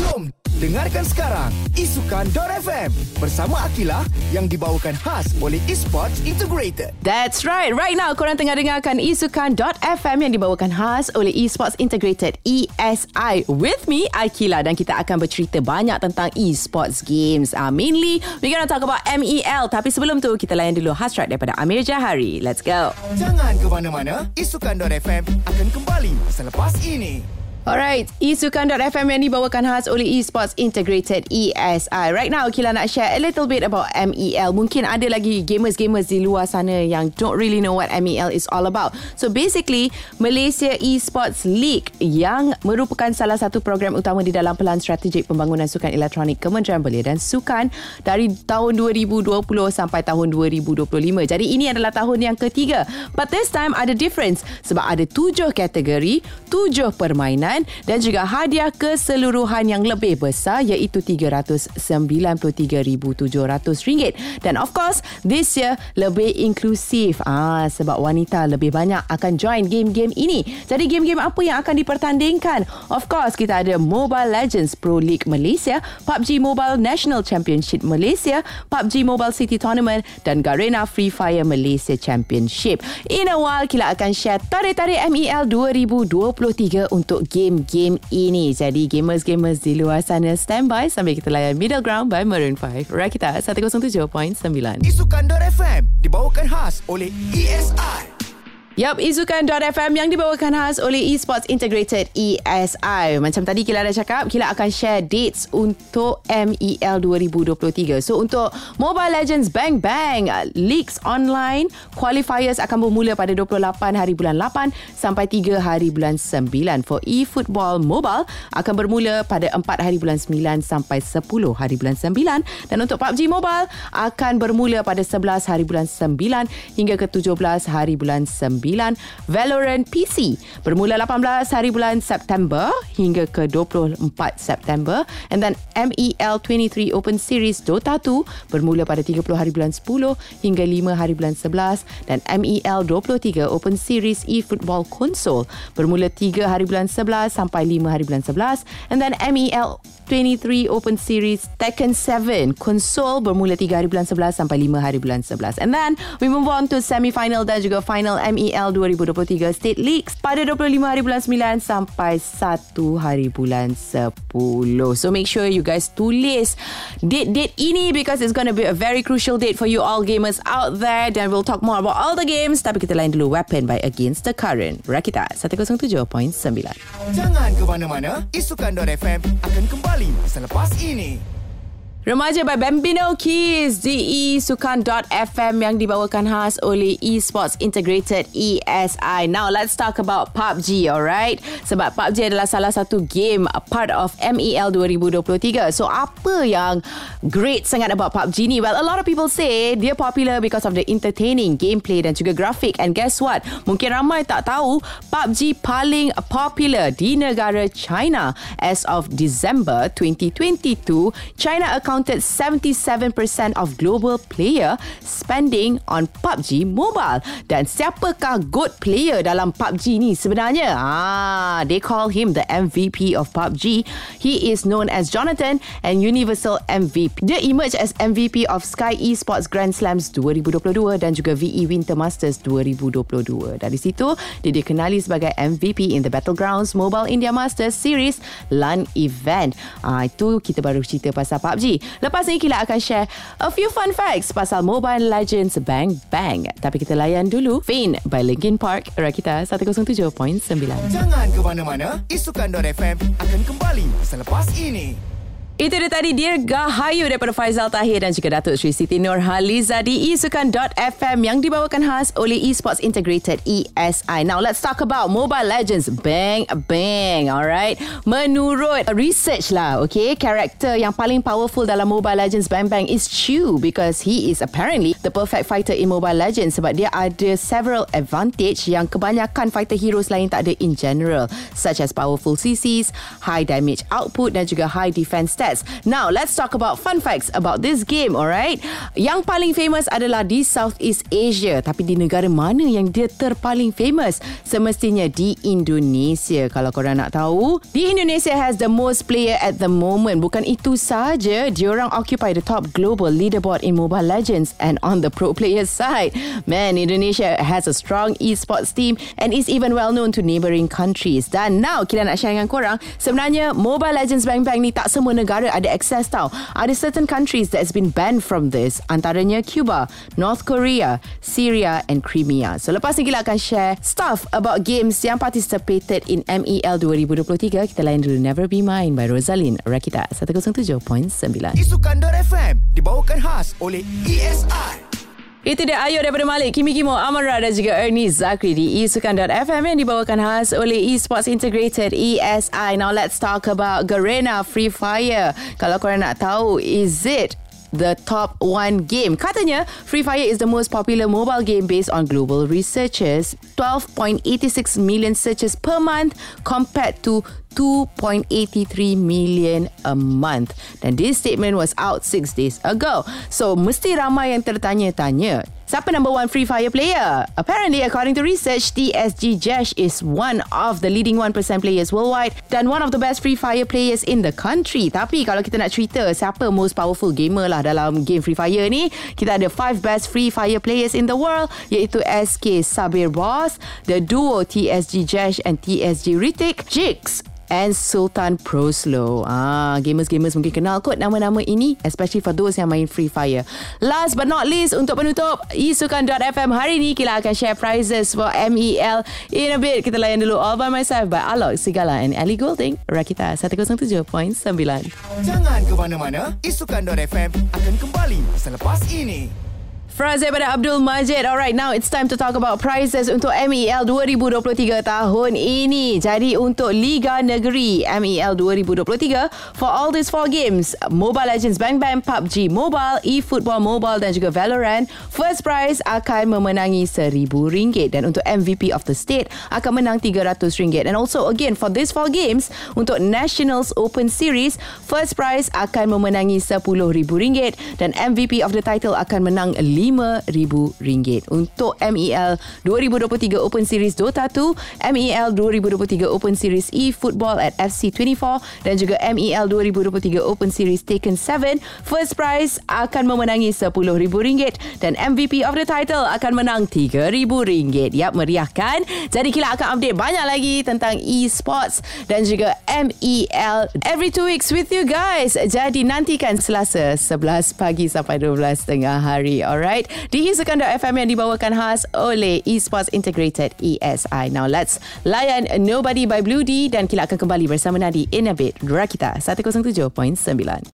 Jom dengarkan sekarang Isukan.FM bersama Akila yang dibawakan khas oleh Esports Integrated. That's right. Right now korang tengah dengarkan Isukan.FM yang dibawakan khas oleh Esports Integrated ESI with me Akila dan kita akan bercerita banyak tentang esports games. Uh, mainly we're gonna talk about MEL tapi sebelum tu kita layan dulu hasrat daripada Amir Jahari. Let's go. Jangan ke mana-mana, Isukan.FM akan kembali selepas ini. Alright, Isukan.FM yang dibawakan khas oleh Esports Integrated ESI. Right now, Kila nak share a little bit about MEL. Mungkin ada lagi gamers-gamers di luar sana yang don't really know what MEL is all about. So basically, Malaysia Esports League yang merupakan salah satu program utama di dalam pelan strategik pembangunan sukan elektronik Kementerian Belia dan Sukan dari tahun 2020 sampai tahun 2025. Jadi ini adalah tahun yang ketiga. But this time ada difference sebab ada tujuh kategori, tujuh permainan persembahan dan juga hadiah keseluruhan yang lebih besar iaitu RM393,700 dan of course this year lebih inklusif. Ah sebab wanita lebih banyak akan join game-game ini. Jadi game-game apa yang akan dipertandingkan? Of course kita ada Mobile Legends Pro League Malaysia PUBG Mobile National Championship Malaysia PUBG Mobile City Tournament dan Garena Free Fire Malaysia Championship. In a while kita akan share tarik-tarik MEL 2023 untuk game game-game ini. Jadi gamers-gamers di luar sana standby sambil kita layan Middle Ground by Maroon 5. Rakita 107.9. Isukan.FM dibawakan khas oleh ESI. Yup, Izukan.fm yang dibawakan khas oleh Esports Integrated ESI. Macam tadi Kila dah cakap, Kila akan share dates untuk MEL 2023. So untuk Mobile Legends Bang Bang, leagues online, qualifiers akan bermula pada 28 hari bulan 8 sampai 3 hari bulan 9. For eFootball Mobile akan bermula pada 4 hari bulan 9 sampai 10 hari bulan 9. Dan untuk PUBG Mobile akan bermula pada 11 hari bulan 9 hingga ke 17 hari bulan 9. Valorant PC bermula 18 hari bulan September hingga ke 24 September. And then MEL 23 Open Series Dota 2 bermula pada 30 hari bulan 10 hingga 5 hari bulan 11 dan MEL 23 Open Series eFootball Console bermula 3 hari bulan 11 sampai 5 hari bulan 11 and then MEL 23 Open Series Tekken 7 Console bermula 3 hari bulan 11 sampai 5 hari bulan 11 and then we move on to semi-final dan juga final MEL IPL 2023 State Leagues pada 25 hari bulan 9 sampai 1 hari bulan 10. So make sure you guys tulis date-date ini because it's going to be a very crucial date for you all gamers out there. Then we'll talk more about all the games. Tapi kita lain dulu Weapon by Against the Current. Rakita 107.9. Jangan ke mana-mana. Isukan.FM akan kembali selepas ini. Remaja by Bambino Keys esukan.fm yang dibawakan khas oleh Esports Integrated ESI. Now let's talk about PUBG, alright? Sebab PUBG adalah salah satu game part of MEL 2023. So apa yang great sangat about PUBG ni? Well, a lot of people say dia popular because of the entertaining gameplay dan juga grafik. And guess what? Mungkin ramai tak tahu PUBG paling popular di negara China as of December 2022. China account accounted 77% of global player spending on PUBG Mobile. Dan siapakah GOAT player dalam PUBG ni sebenarnya? Ah, they call him the MVP of PUBG. He is known as Jonathan and Universal MVP. Dia emerge as MVP of Sky Esports Grand Slams 2022 dan juga VE Winter Masters 2022. Dari situ, dia dikenali sebagai MVP in the Battlegrounds Mobile India Masters Series LAN event. Ah, itu kita baru cerita pasal PUBG. Lepas ni Kila akan share a few fun facts pasal Mobile Legends Bang Bang. Tapi kita layan dulu Fane by Linkin Park Rakita 107.9. Jangan ke mana-mana. Isukan.FM akan kembali selepas ini. Itu dia tadi Dear Gahayu daripada Faizal Tahir dan juga Datuk Sri Siti Nurhaliza di isukan.fm yang dibawakan khas oleh Esports Integrated ESI. Now let's talk about Mobile Legends. Bang, bang. Alright. Menurut research lah, okay, karakter yang paling powerful dalam Mobile Legends Bang Bang is Chu because he is apparently the perfect fighter in Mobile Legends sebab dia ada several advantage yang kebanyakan fighter heroes lain tak ada in general such as powerful CCs, high damage output dan juga high defense stats stats. Now, let's talk about fun facts about this game, alright? Yang paling famous adalah di Southeast Asia. Tapi di negara mana yang dia terpaling famous? Semestinya di Indonesia. Kalau korang nak tahu, di Indonesia has the most player at the moment. Bukan itu saja, diorang occupy the top global leaderboard in Mobile Legends and on the pro player side. Man, Indonesia has a strong esports team and is even well known to neighbouring countries. Dan now, kita nak share dengan korang, sebenarnya Mobile Legends Bang Bang ni tak semua negara ada access tau. Ada certain countries that's been banned from this. Antaranya Cuba, North Korea, Syria and Crimea. So lepas ni kita akan share stuff about games yang participated in MEL 2023. Kita lain dulu Never Be Mine by Rosalind Rakita 107.9. Isukandar FM dibawakan khas oleh ESI. Itu dia Ayu daripada Malik, Kimi Kimo, Amara dan juga Ernie Zakri di eSukan.fm yang dibawakan khas oleh Esports Integrated ESI. Now let's talk about Garena Free Fire. Kalau korang nak tahu, is it the top one game. Katanya, Free Fire is the most popular mobile game based on global researchers. 12.86 million searches per month compared to 2.83 million a month. Dan this statement was out six days ago. So, mesti ramai yang tertanya-tanya. Siapa number one Free Fire player? Apparently, according to research, TSG Jesh is one of the leading 1% players worldwide dan one of the best Free Fire players in the country. Tapi kalau kita nak cerita siapa most powerful gamer lah dalam game Free Fire ni, kita ada five best Free Fire players in the world iaitu SK Sabir Boss, the duo TSG Jesh and TSG Ritik, Jigs, and Sultan Proslow. Ah, gamers-gamers mungkin kenal kot nama-nama ini, especially for those yang main Free Fire. Last but not least, untuk penutup, isukan.fm hari ini kita akan share prizes for MEL in a bit. Kita layan dulu All By Myself by Alok Sigala and Ellie Goulding. Rakita 107.9. Jangan ke mana-mana, Isukan.fm akan kembali selepas ini. Fraz daripada Abdul Majid. Alright, now it's time to talk about prizes untuk MEL 2023 tahun ini. Jadi untuk Liga Negeri MEL 2023 for all these four games, Mobile Legends Bang Bang, PUBG Mobile, eFootball Mobile dan juga Valorant, first prize akan memenangi RM1,000 dan untuk MVP of the state akan menang RM300. And also again for these four games, untuk Nationals Open Series, first prize akan memenangi RM10,000 dan MVP of the title akan menang RM5,000 untuk MEL 2023 Open Series Dota 2, MEL 2023 Open Series eFootball at FC24 dan juga MEL 2023 Open Series Taken 7. First prize akan memenangi RM10,000 dan MVP of the title akan menang RM3,000. Yap, meriah kan? Jadi kita akan update banyak lagi tentang eSports dan juga MEL every two weeks with you guys. Jadi nantikan Selasa 11 pagi sampai 12 tengah hari. Alright alright. Di Isukan.fm yang dibawakan khas oleh Esports Integrated ESI now let's layan Nobody by Blue D dan kita akan kembali bersama Nadi in a bit. Rakita 107.9